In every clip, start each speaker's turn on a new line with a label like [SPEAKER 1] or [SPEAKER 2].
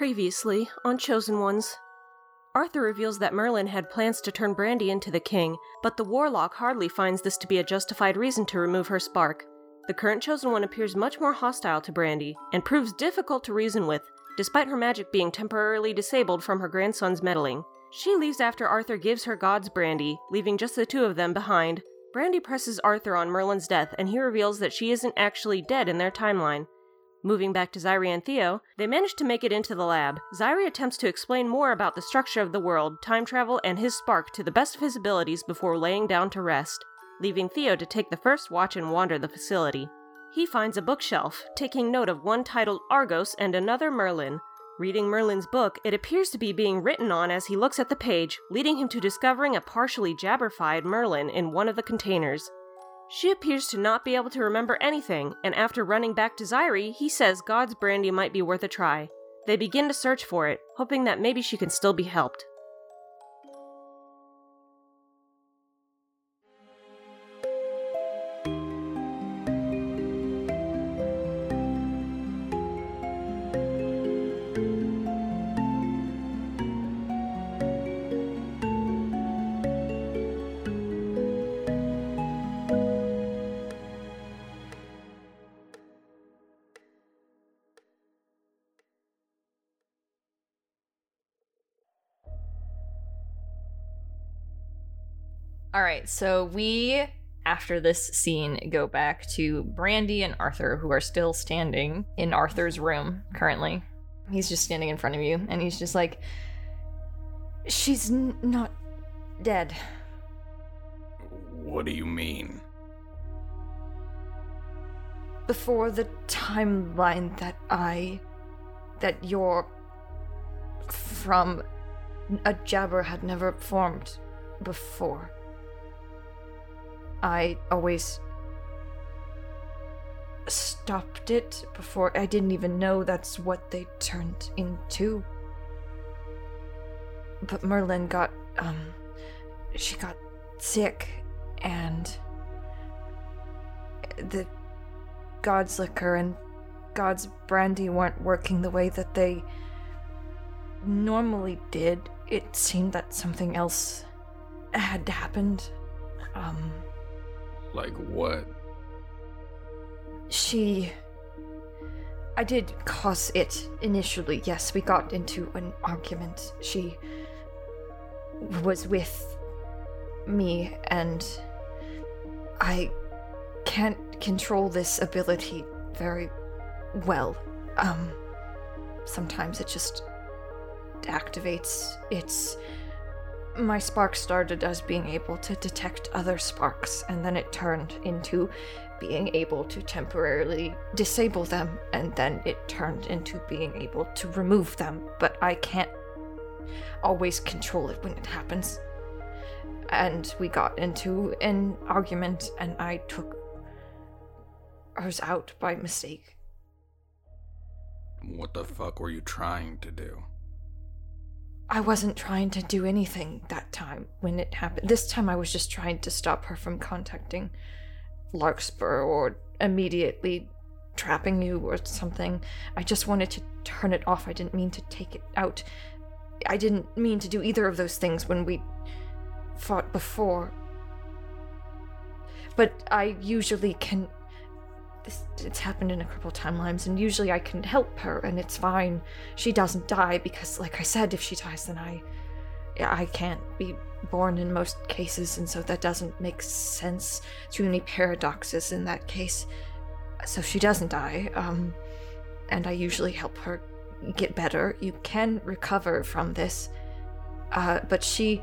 [SPEAKER 1] Previously, on Chosen Ones, Arthur reveals that Merlin had plans to turn Brandy into the king, but the warlock hardly finds this to be a justified reason to remove her spark. The current Chosen One appears much more hostile to Brandy and proves difficult to reason with, despite her magic being temporarily disabled from her grandson's meddling. She leaves after Arthur gives her God's Brandy, leaving just the two of them behind. Brandy presses Arthur on Merlin's death, and he reveals that she isn't actually dead in their timeline. Moving back to Zyri and Theo, they manage to make it into the lab. Zyri attempts to explain more about the structure of the world, time travel, and his spark to the best of his abilities before laying down to rest, leaving Theo to take the first watch and wander the facility. He finds a bookshelf, taking note of one titled Argos and another Merlin. Reading Merlin's book, it appears to be being written on as he looks at the page, leading him to discovering a partially jabberfied Merlin in one of the containers. She appears to not be able to remember anything, and after running back to Zyri, he says God's brandy might be worth a try. They begin to search for it, hoping that maybe she can still be helped.
[SPEAKER 2] Right, so we, after this scene, go back to Brandy and Arthur, who are still standing in Arthur's room currently. He's just standing in front of you, and he's just like, She's n- not dead.
[SPEAKER 3] What do you mean?
[SPEAKER 2] Before the timeline that I. that you're. from. a jabber had never formed before. I always stopped it before I didn't even know that's what they turned into. But Merlin got um she got sick and the God's liquor and God's brandy weren't working the way that they normally did. It seemed that something else had happened. Um
[SPEAKER 3] Like what?
[SPEAKER 2] She. I did cause it initially, yes. We got into an argument. She was with me, and I can't control this ability very well. Um, sometimes it just activates. It's my spark started as being able to detect other sparks, and then it turned into being able to temporarily disable them, and then it turned into being able to remove them. But I can't always control it when it happens. And we got into an argument, and I took hers out by mistake.
[SPEAKER 3] What the fuck were you trying to do?
[SPEAKER 2] I wasn't trying to do anything that time when it happened. This time I was just trying to stop her from contacting Larkspur or immediately trapping you or something. I just wanted to turn it off. I didn't mean to take it out. I didn't mean to do either of those things when we fought before. But I usually can. This, it's happened in a couple timelines, and usually I can help her, and it's fine. She doesn't die because, like I said, if she dies, then I, I can't be born in most cases, and so that doesn't make sense. Too many paradoxes in that case. So she doesn't die, um, and I usually help her get better. You can recover from this, uh, but she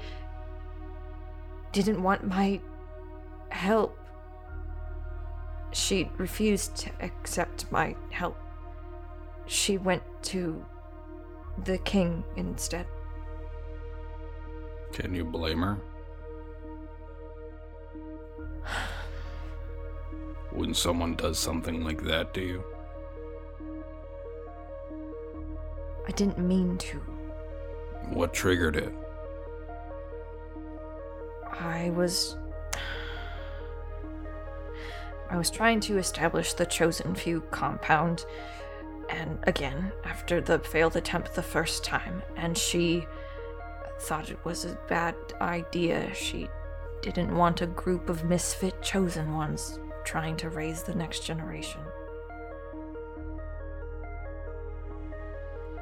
[SPEAKER 2] didn't want my help. She refused to accept my help. She went to the king instead.
[SPEAKER 3] Can you blame her? When someone does something like that to you?
[SPEAKER 2] I didn't mean to.
[SPEAKER 3] What triggered it?
[SPEAKER 2] I was. I was trying to establish the Chosen Few compound and again after the failed attempt the first time, and she thought it was a bad idea. She didn't want a group of misfit chosen ones trying to raise the next generation.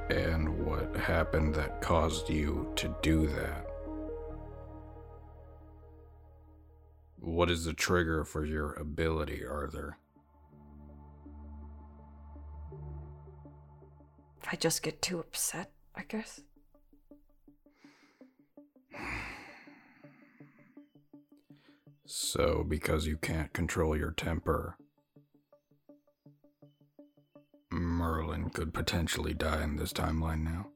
[SPEAKER 3] And what happened that caused you to do that? What is the trigger for your ability, Arthur?
[SPEAKER 2] If I just get too upset, I guess.
[SPEAKER 3] So, because you can't control your temper, Merlin could potentially die in this timeline now.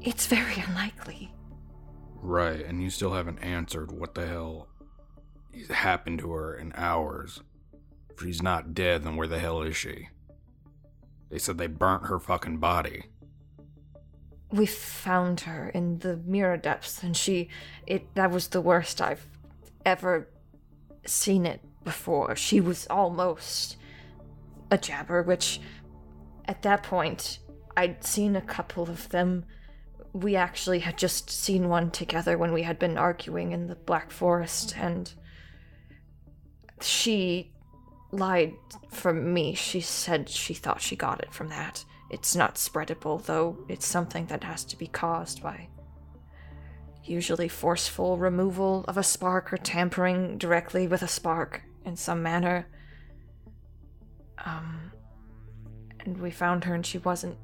[SPEAKER 2] It's very unlikely.
[SPEAKER 3] Right, and you still haven't answered what the hell happened to her in ours. If she's not dead, then where the hell is she? They said they burnt her fucking body.
[SPEAKER 2] We found her in the mirror depths, and she. It. That was the worst I've ever seen it before. She was almost a jabber, which at that point I'd seen a couple of them. We actually had just seen one together when we had been arguing in the Black Forest, and she lied for me. She said she thought she got it from that. It's not spreadable, though it's something that has to be caused by usually forceful removal of a spark or tampering directly with a spark in some manner. Um and we found her and she wasn't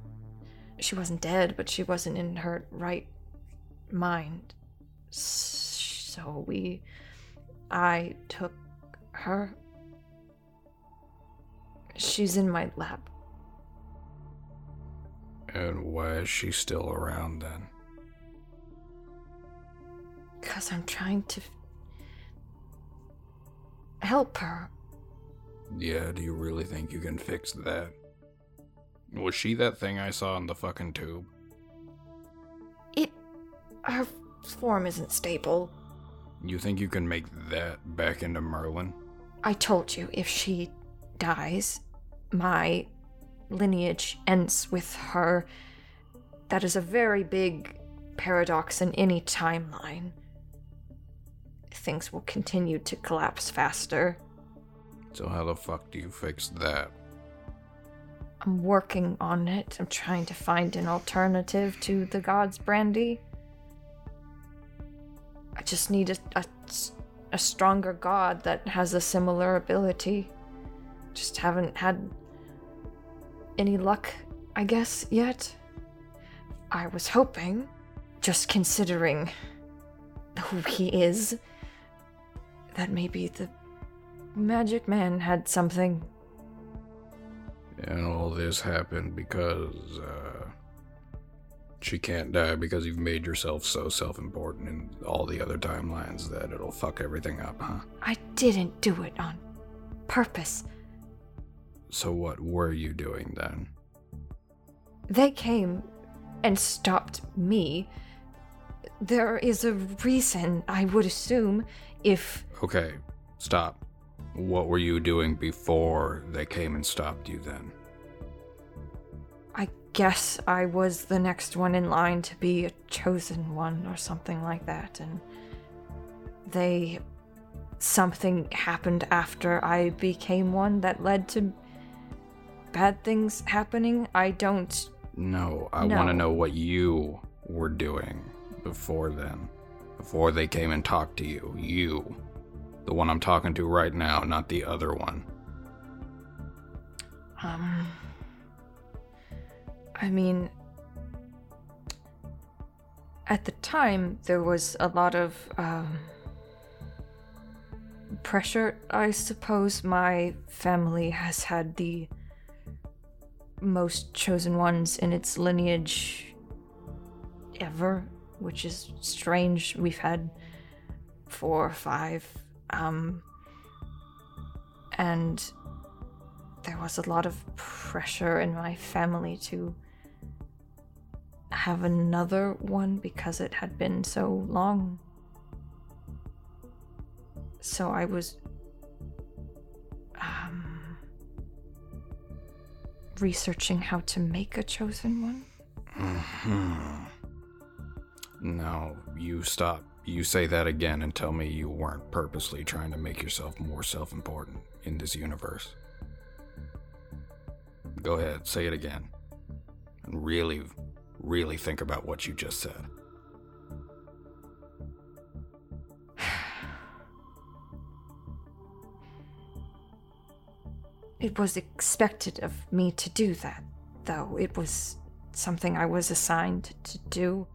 [SPEAKER 2] she wasn't dead, but she wasn't in her right mind. So we I took her She's in my lap.
[SPEAKER 3] And why is she still around then?
[SPEAKER 2] Because I'm trying to help her.
[SPEAKER 3] Yeah, do you really think you can fix that? Was she that thing I saw in the fucking tube?
[SPEAKER 2] It. Her form isn't stable.
[SPEAKER 3] You think you can make that back into Merlin?
[SPEAKER 2] I told you, if she dies, my lineage ends with her. That is a very big paradox in any timeline. Things will continue to collapse faster.
[SPEAKER 3] So, how the fuck do you fix that?
[SPEAKER 2] I'm working on it. I'm trying to find an alternative to the gods' brandy. I just need a, a, a stronger god that has a similar ability. Just haven't had any luck, I guess, yet. I was hoping, just considering who he is, that maybe the magic man had something.
[SPEAKER 3] And all this happened because, uh, she can't die because you've made yourself so self important in all the other timelines that it'll fuck everything up, huh?
[SPEAKER 2] I didn't do it on purpose.
[SPEAKER 3] So, what were you doing then?
[SPEAKER 2] They came and stopped me. There is a reason, I would assume, if.
[SPEAKER 3] Okay, stop. What were you doing before they came and stopped you then?
[SPEAKER 2] I guess I was the next one in line to be a chosen one or something like that, and they. Something happened after I became one that led to bad things happening. I don't.
[SPEAKER 3] No, I want to know what you were doing before then. Before they came and talked to you. You. The one I'm talking to right now, not the other one.
[SPEAKER 2] Um. I mean. At the time, there was a lot of, um. pressure, I suppose. My family has had the most chosen ones in its lineage ever, which is strange. We've had four or five. Um. And there was a lot of pressure in my family to have another one because it had been so long. So I was um researching how to make a chosen one.
[SPEAKER 3] Hmm. Now, you stop. You say that again and tell me you weren't purposely trying to make yourself more self important in this universe. Go ahead, say it again. And really, really think about what you just said.
[SPEAKER 2] It was expected of me to do that, though. It was something I was assigned to do.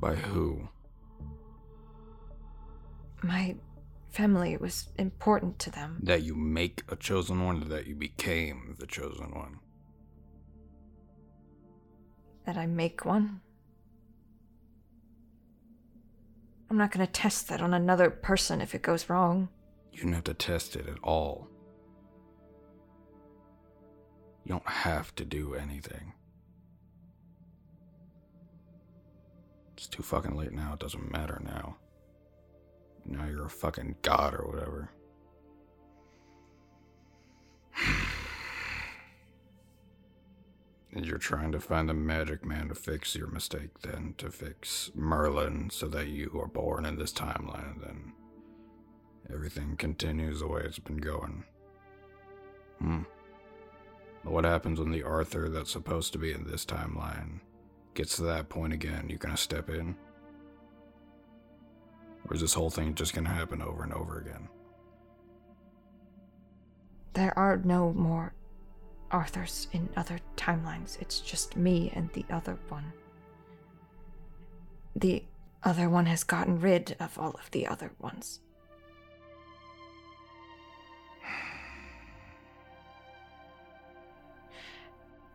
[SPEAKER 3] By who?
[SPEAKER 2] My family was important to them.
[SPEAKER 3] That you make a chosen one or that you became the chosen one?
[SPEAKER 2] That I make one. I'm not gonna test that on another person if it goes wrong.
[SPEAKER 3] You don't have to test it at all. You don't have to do anything. It's too fucking late now. It doesn't matter now. Now you're a fucking god or whatever. and you're trying to find the magic man to fix your mistake, then to fix Merlin so that you are born in this timeline, and then everything continues the way it's been going. Hmm. But what happens when the Arthur that's supposed to be in this timeline gets to that point again? You gonna step in? Or is this whole thing just gonna happen over and over again?
[SPEAKER 2] There are no more Arthurs in other timelines. It's just me and the other one. The other one has gotten rid of all of the other ones.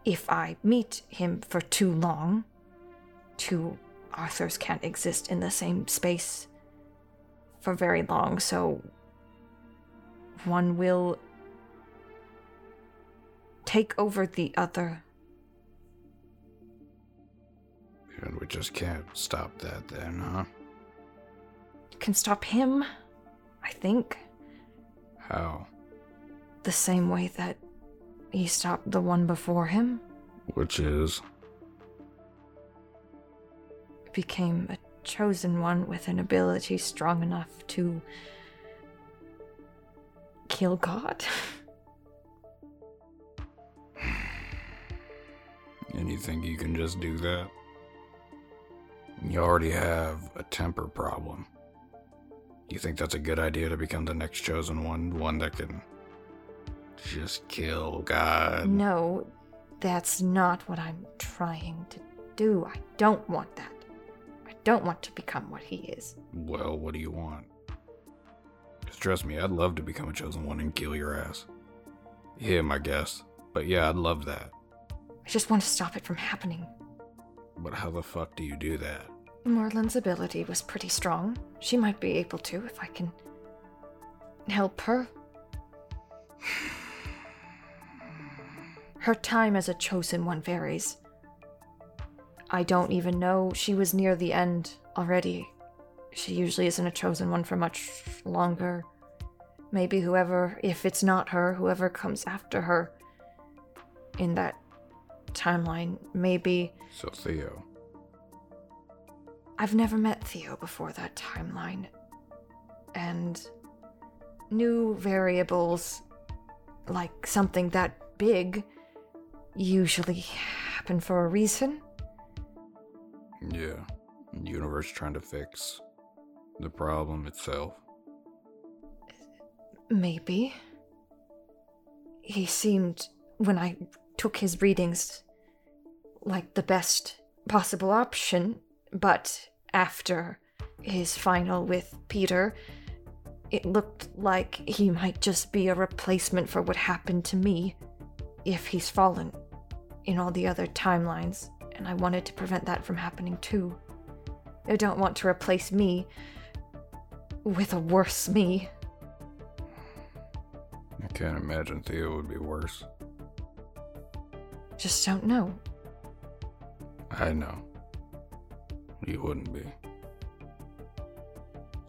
[SPEAKER 2] If I meet him for too long, two Arthurs can't exist in the same space for very long, so one will take over the other.
[SPEAKER 3] And we just can't stop that then, huh?
[SPEAKER 2] Can stop him, I think,
[SPEAKER 3] How?
[SPEAKER 2] the same way that he stopped the one before him.
[SPEAKER 3] Which is.
[SPEAKER 2] Became a chosen one with an ability strong enough to kill God.
[SPEAKER 3] And you think you can just do that? You already have a temper problem. You think that's a good idea to become the next chosen one? One that can just kill God?
[SPEAKER 2] no, that's not what I'm trying to do. I don't want that. Don't want to become what he is.
[SPEAKER 3] Well, what do you want? want? 'Cause trust me, I'd love to become a chosen one and kill your ass. Him, I guess. But yeah, I'd love that.
[SPEAKER 2] I just want to stop it from happening.
[SPEAKER 3] But how the fuck do you do that?
[SPEAKER 2] Merlin's ability was pretty strong. She might be able to if I can help her. Her time as a chosen one varies. I don't even know she was near the end already. She usually isn't a chosen one for much longer. Maybe whoever, if it's not her, whoever comes after her in that timeline, maybe.
[SPEAKER 3] So, Theo.
[SPEAKER 2] I've never met Theo before that timeline. And new variables, like something that big, usually happen for a reason.
[SPEAKER 3] Yeah. Universe trying to fix the problem itself.
[SPEAKER 2] Maybe. He seemed, when I took his readings, like the best possible option, but after his final with Peter, it looked like he might just be a replacement for what happened to me if he's fallen in all the other timelines, and I wanted to prevent that from happening too. I don't want to replace me with a worse me.
[SPEAKER 3] I can't imagine Theo would be worse.
[SPEAKER 2] Just don't know.
[SPEAKER 3] I know. He wouldn't be.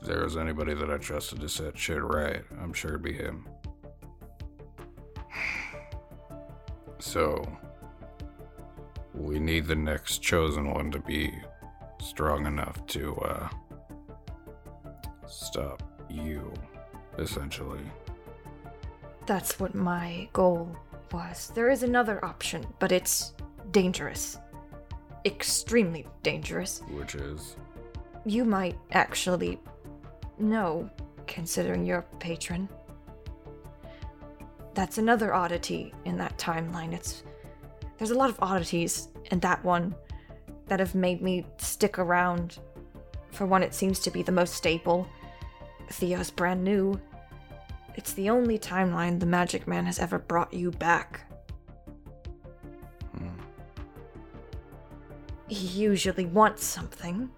[SPEAKER 3] If there was anybody that I trusted to set shit right, I'm sure it'd be him. So, we need the next chosen one to be strong enough to, uh, stop you, essentially.
[SPEAKER 2] That's what my goal was. There is another option, but it's dangerous. Extremely dangerous.
[SPEAKER 3] Which is.
[SPEAKER 2] You might actually know, considering you're a patron. That's another oddity in that timeline. It's there's a lot of oddities in that one that have made me stick around. For one, it seems to be the most stable. Theo's brand new. It's the only timeline the Magic Man has ever brought you back.
[SPEAKER 3] Hmm.
[SPEAKER 2] He usually wants something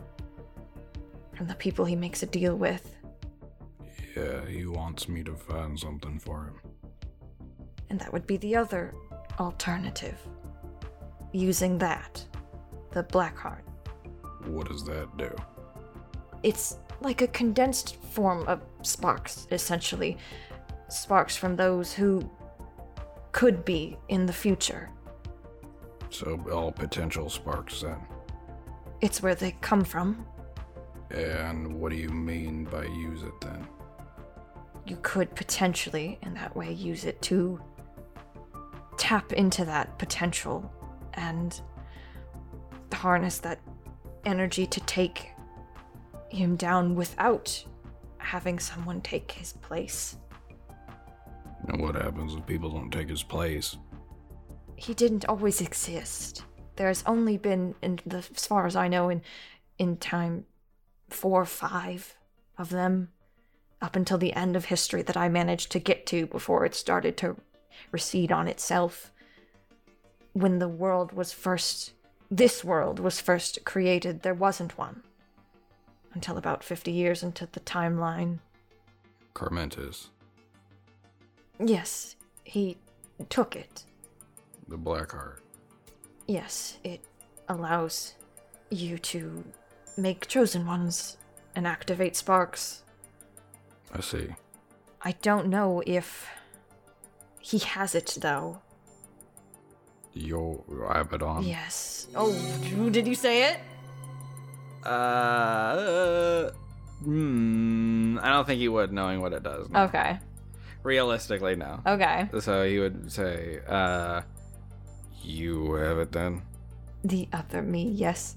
[SPEAKER 2] from the people he makes a deal with,
[SPEAKER 3] Yeah, he wants me to find something for him.
[SPEAKER 2] and that would be the other alternative. Using that, the Blackheart.
[SPEAKER 3] What does that do?
[SPEAKER 2] It's like a condensed form of sparks, essentially. Sparks from those who could be in the future.
[SPEAKER 3] So, all potential sparks then.
[SPEAKER 2] It's where they come from.
[SPEAKER 3] And what do you mean by use it then?
[SPEAKER 2] You could potentially, in that way, use it to tap into that potential and harness that energy to take him down without having someone take his place.
[SPEAKER 3] And what happens if people don't take his place?
[SPEAKER 2] he didn't always exist. There's only been, in the, as far as I know, in in time, four or five of them, up until the end of history that I managed to get to before it started to recede on itself. When the world was first, this world was first created, there wasn't one. Until about 50 years into the timeline.
[SPEAKER 3] Carmentis,
[SPEAKER 2] Yes, he took it.
[SPEAKER 3] the Blackheart.
[SPEAKER 2] Yes, it allows you to make chosen ones and activate sparks.
[SPEAKER 3] I see.
[SPEAKER 2] I don't know if he has it though.
[SPEAKER 3] Your Abaddon.
[SPEAKER 2] Yes. Oh, did you say it?
[SPEAKER 4] Uh, hmm, I don't think he would, knowing what it does. no.
[SPEAKER 2] Okay.
[SPEAKER 4] Realistically, no.
[SPEAKER 2] Okay.
[SPEAKER 4] So he would say, uh,
[SPEAKER 3] You have it then?
[SPEAKER 2] The other me, yes.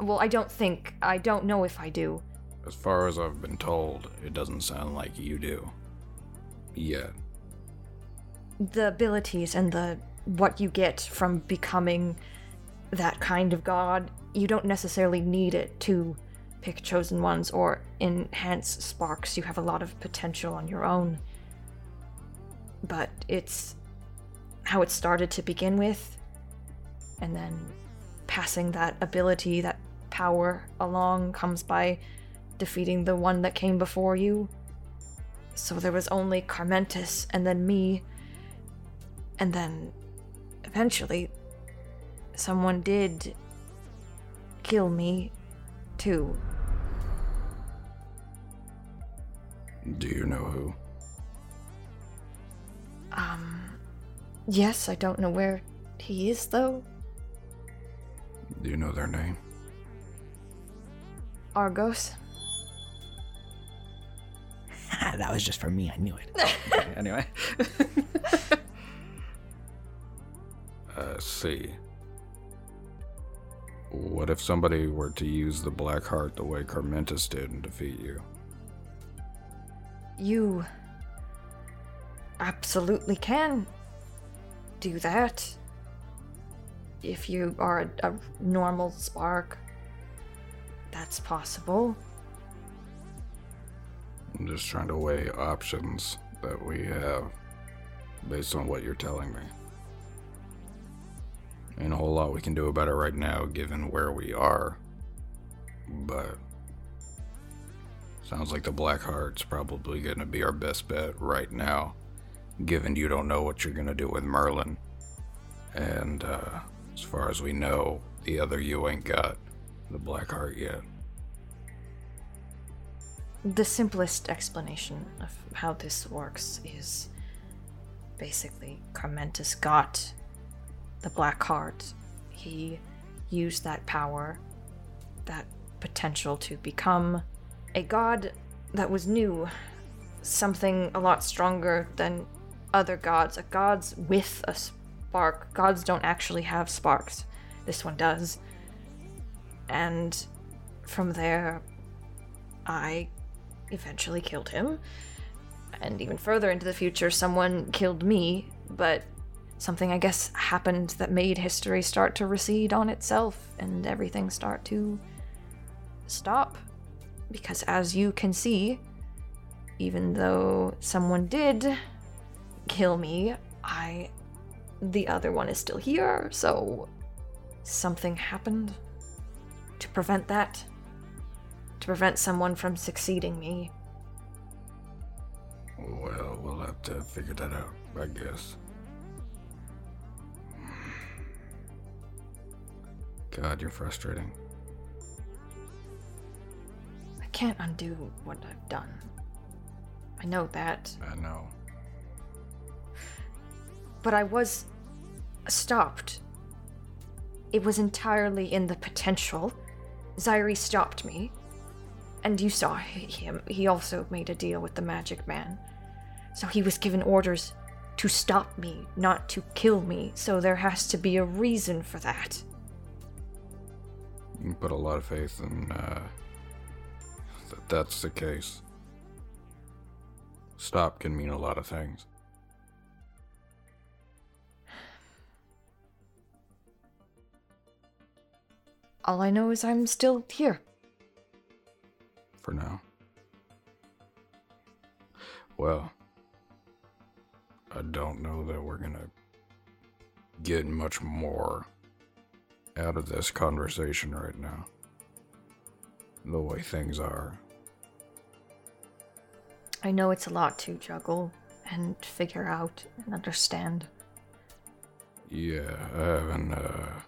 [SPEAKER 2] Well, I don't think I don't know if I do.
[SPEAKER 3] As far as I've been told, it doesn't sound like you do. Yet.
[SPEAKER 2] the abilities and the what you get from becoming that kind of god you don't necessarily need it to pick chosen ones or enhance sparks you have a lot of potential on your own but it's how it started to begin with and then passing that ability that power along comes by defeating the one that came before you so there was only Carmentis and then me. And then eventually someone did kill me too.
[SPEAKER 3] Do you know who?
[SPEAKER 2] Um yes, I don't know where he is though.
[SPEAKER 3] Do you know their name?
[SPEAKER 2] Argos.
[SPEAKER 5] that was just for me. I knew it.
[SPEAKER 4] anyway.
[SPEAKER 3] Uh, see. What if somebody were to use the Black Heart the way Carmentis did and defeat you?
[SPEAKER 2] You absolutely can do that. If you are a, a normal spark, that's possible.
[SPEAKER 3] I'm just trying to weigh options that we have based on what you're telling me. Ain't a whole lot we can do about it right now, given where we are. But sounds like the Black Heart's probably gonna be our best bet right now, given you don't know what you're gonna do with Merlin. And uh, as far as we know, the other you ain't got the Black Heart yet.
[SPEAKER 2] The simplest explanation of how this works is basically Carmentis got the Black Heart. He used that power, that potential to become a god that was new, something a lot stronger than other gods, a god's with a spark. Gods don't actually have sparks. This one does. And from there, I eventually killed him. And even further into the future, someone killed me, but something I guess happened that made history start to recede on itself and everything start to stop. Because as you can see, even though someone did kill me, I. The other one is still here, so. Something happened to prevent that. To prevent someone from succeeding me.
[SPEAKER 3] Well, we'll have to figure that out, I guess. God, you're frustrating.
[SPEAKER 2] I can't undo what I've done. I know that.
[SPEAKER 3] I know.
[SPEAKER 2] But I was stopped. It was entirely in the potential. Zyri stopped me. And you saw him. He also made a deal with the magic man. So he was given orders to stop me, not to kill me. So there has to be a reason for that.
[SPEAKER 3] You put a lot of faith in uh, that that's the case. Stop can mean a lot of things.
[SPEAKER 2] All I know is I'm still here.
[SPEAKER 3] For now. Well, I don't know that we're gonna get much more out of this conversation right now. The way things are.
[SPEAKER 2] I know it's a lot to juggle and figure out and understand.
[SPEAKER 3] Yeah, I haven't uh,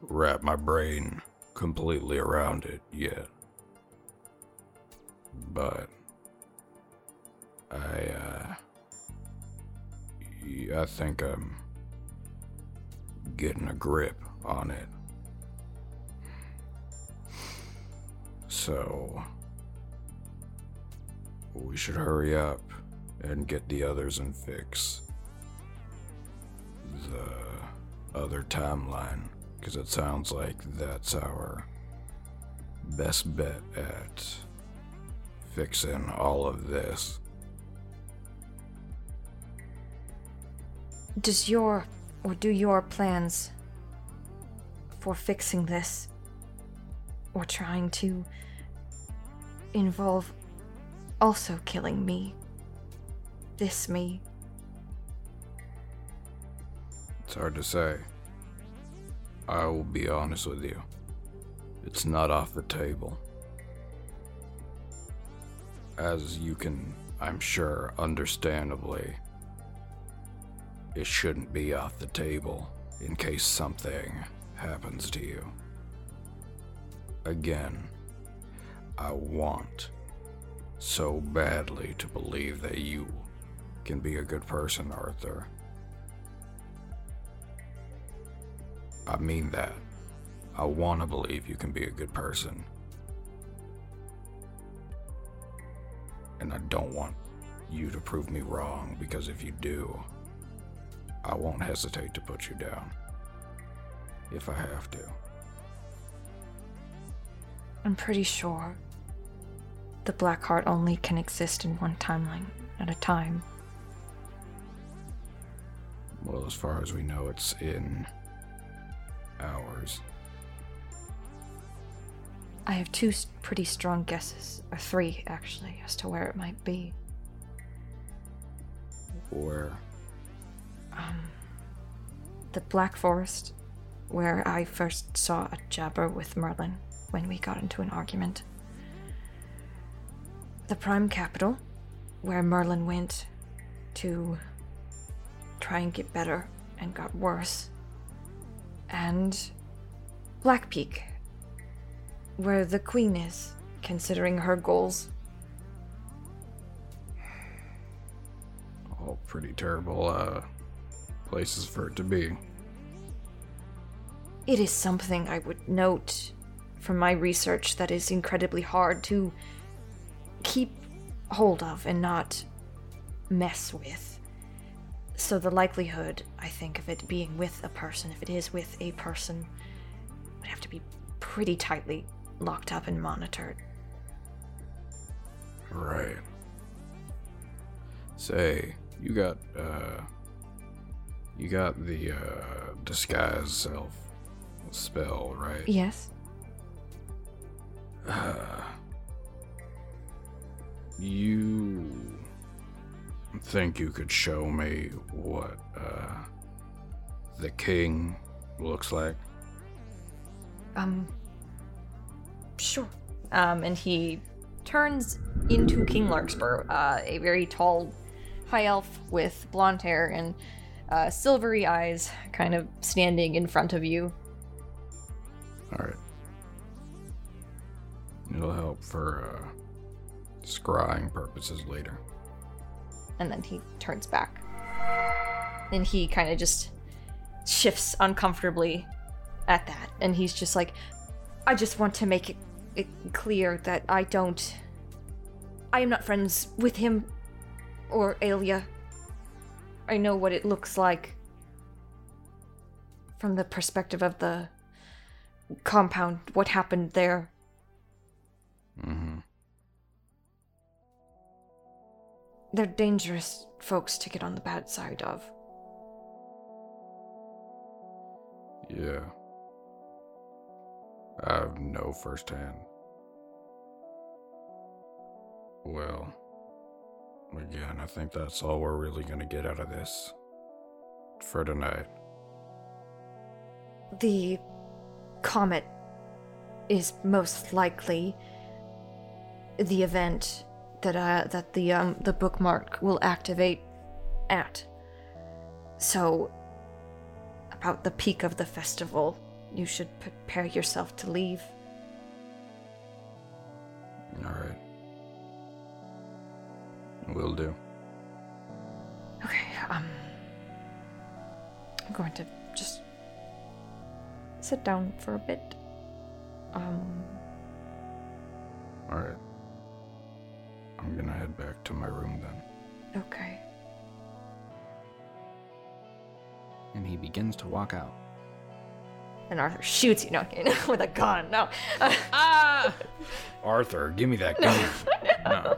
[SPEAKER 3] wrapped my brain completely around it yet. But I, uh, I think I'm getting a grip on it. So, we should hurry up and get the others and fix the other timeline because it sounds like that's our best bet at fixing all of this.
[SPEAKER 2] Does your or do your plans for fixing this or trying to involve also killing me? This me?
[SPEAKER 3] It's hard to say. I will be honest with you. It's not off the table. As you can, I'm sure, understandably, it shouldn't be off the table in case something happens to you. Again, I want so badly to believe that you can be a good person, Arthur. I mean that. I want to believe you can be a good person. And I don't want you to prove me wrong because if you do, I won't hesitate to put you down. If I have to.
[SPEAKER 2] I'm pretty sure the Black Heart only can exist in one timeline at a time.
[SPEAKER 3] Well, as far as we know, it's in ours.
[SPEAKER 2] I have two pretty strong guesses, or three actually, as to where it might be.
[SPEAKER 3] Where?
[SPEAKER 2] Um, the Black Forest, where I first saw a jabber with Merlin when we got into an argument. The Prime Capital, where Merlin went to try and get better and got worse. And Black Peak, where the Queen is, considering her goals.
[SPEAKER 3] All pretty terrible uh, places for it to be.
[SPEAKER 2] it is something I would note from my research that is incredibly hard to keep hold of and not mess with. So the likelihood, I think, of it being with a person, if it is with a person, would have to be pretty tightly locked up and monitored.
[SPEAKER 3] Right. Say, you got, uh. You got the, uh, disguise self spell, right?
[SPEAKER 2] Yes.
[SPEAKER 3] Uh, you think you could show me what uh, the king looks like?
[SPEAKER 2] Um. Sure. Um, and he turns into King Larkspur, uh, a very tall, high elf with blonde hair and uh, silvery eyes, kind of standing in front of you.
[SPEAKER 3] All right. It'll help for uh, scrying purposes later.
[SPEAKER 2] and then he turns back. And he kind of just shifts uncomfortably at that. And he's just like, I just want to make it, it clear that I don't. I am not friends with him or Alia. I know what it looks like from the perspective of the compound, what happened there.
[SPEAKER 3] Mm-hmm.
[SPEAKER 2] They're dangerous folks to get on the bad side of.
[SPEAKER 3] Yeah. I have no firsthand. Well, again, I think that's all we're really gonna get out of this for tonight.
[SPEAKER 2] the comet is most likely the event that uh, that the um the bookmark will activate at. So about the peak of the festival, you should prepare yourself to leave.
[SPEAKER 3] All right. Will do.
[SPEAKER 2] Okay, um I'm going to just sit down for a bit. Um
[SPEAKER 3] All right. I'm gonna head back to my room then.
[SPEAKER 2] okay.
[SPEAKER 4] And he begins to walk out.
[SPEAKER 2] And Arthur shoots you, no, with a gun. No.
[SPEAKER 4] Ah!
[SPEAKER 3] Arthur, give me that gun.
[SPEAKER 4] No.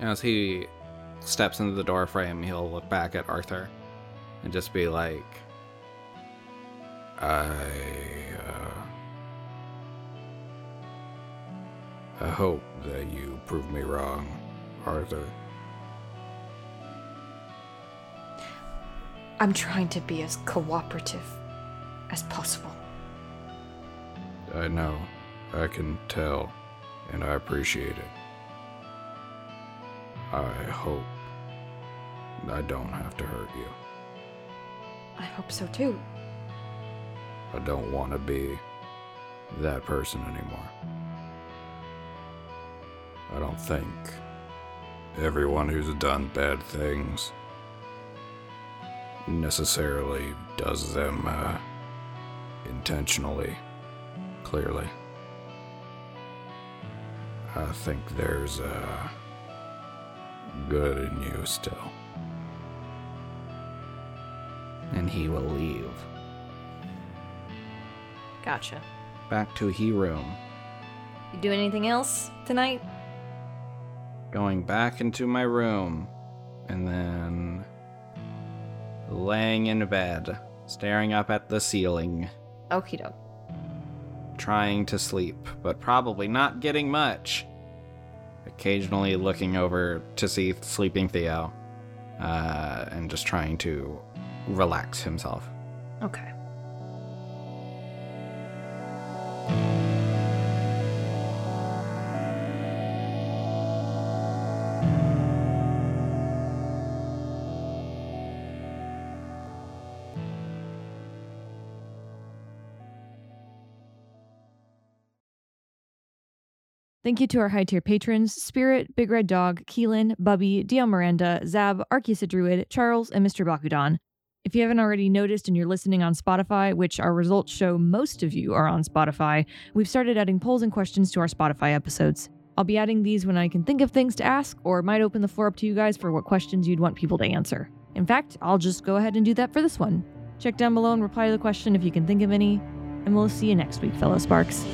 [SPEAKER 4] As he steps into the doorframe, he'll look back at Arthur and just be like,
[SPEAKER 3] I, uh, I hope that you prove me wrong, Arthur.
[SPEAKER 2] I'm trying to be as cooperative as possible.
[SPEAKER 3] I know. I can tell, and I appreciate it. I hope I don't have to hurt you.
[SPEAKER 2] I hope so too.
[SPEAKER 3] I don't want to be that person anymore. I don't think everyone who's done bad things necessarily does them uh, intentionally, clearly. I think there's uh, good in you still.
[SPEAKER 4] and he will leave.
[SPEAKER 2] Gotcha.
[SPEAKER 4] Back to he room.
[SPEAKER 2] You do anything else tonight?
[SPEAKER 4] Going back into my room, and then laying in bed, staring up at the ceiling,
[SPEAKER 2] Okie doke.
[SPEAKER 4] trying to sleep, but probably not getting much. Occasionally looking over to see sleeping Theo, uh, and just trying to relax himself.
[SPEAKER 2] Okay.
[SPEAKER 6] Thank you to our high tier patrons Spirit, Big Red Dog, Keilan, Bubby, Dion Miranda, Zab, Arkeus Druid, Charles, and Mr. Bakudan.
[SPEAKER 2] If you haven't already noticed and you're listening on Spotify, which our results show most of you are on Spotify, we've started adding polls and questions to our Spotify episodes. I'll be adding these when I can think of things to ask, or might open the floor up to you guys for what questions you'd want people to answer. In fact, I'll just go ahead and do that for this one. Check down below and reply to the question if you can think of any, and we'll see you next week, fellow Sparks.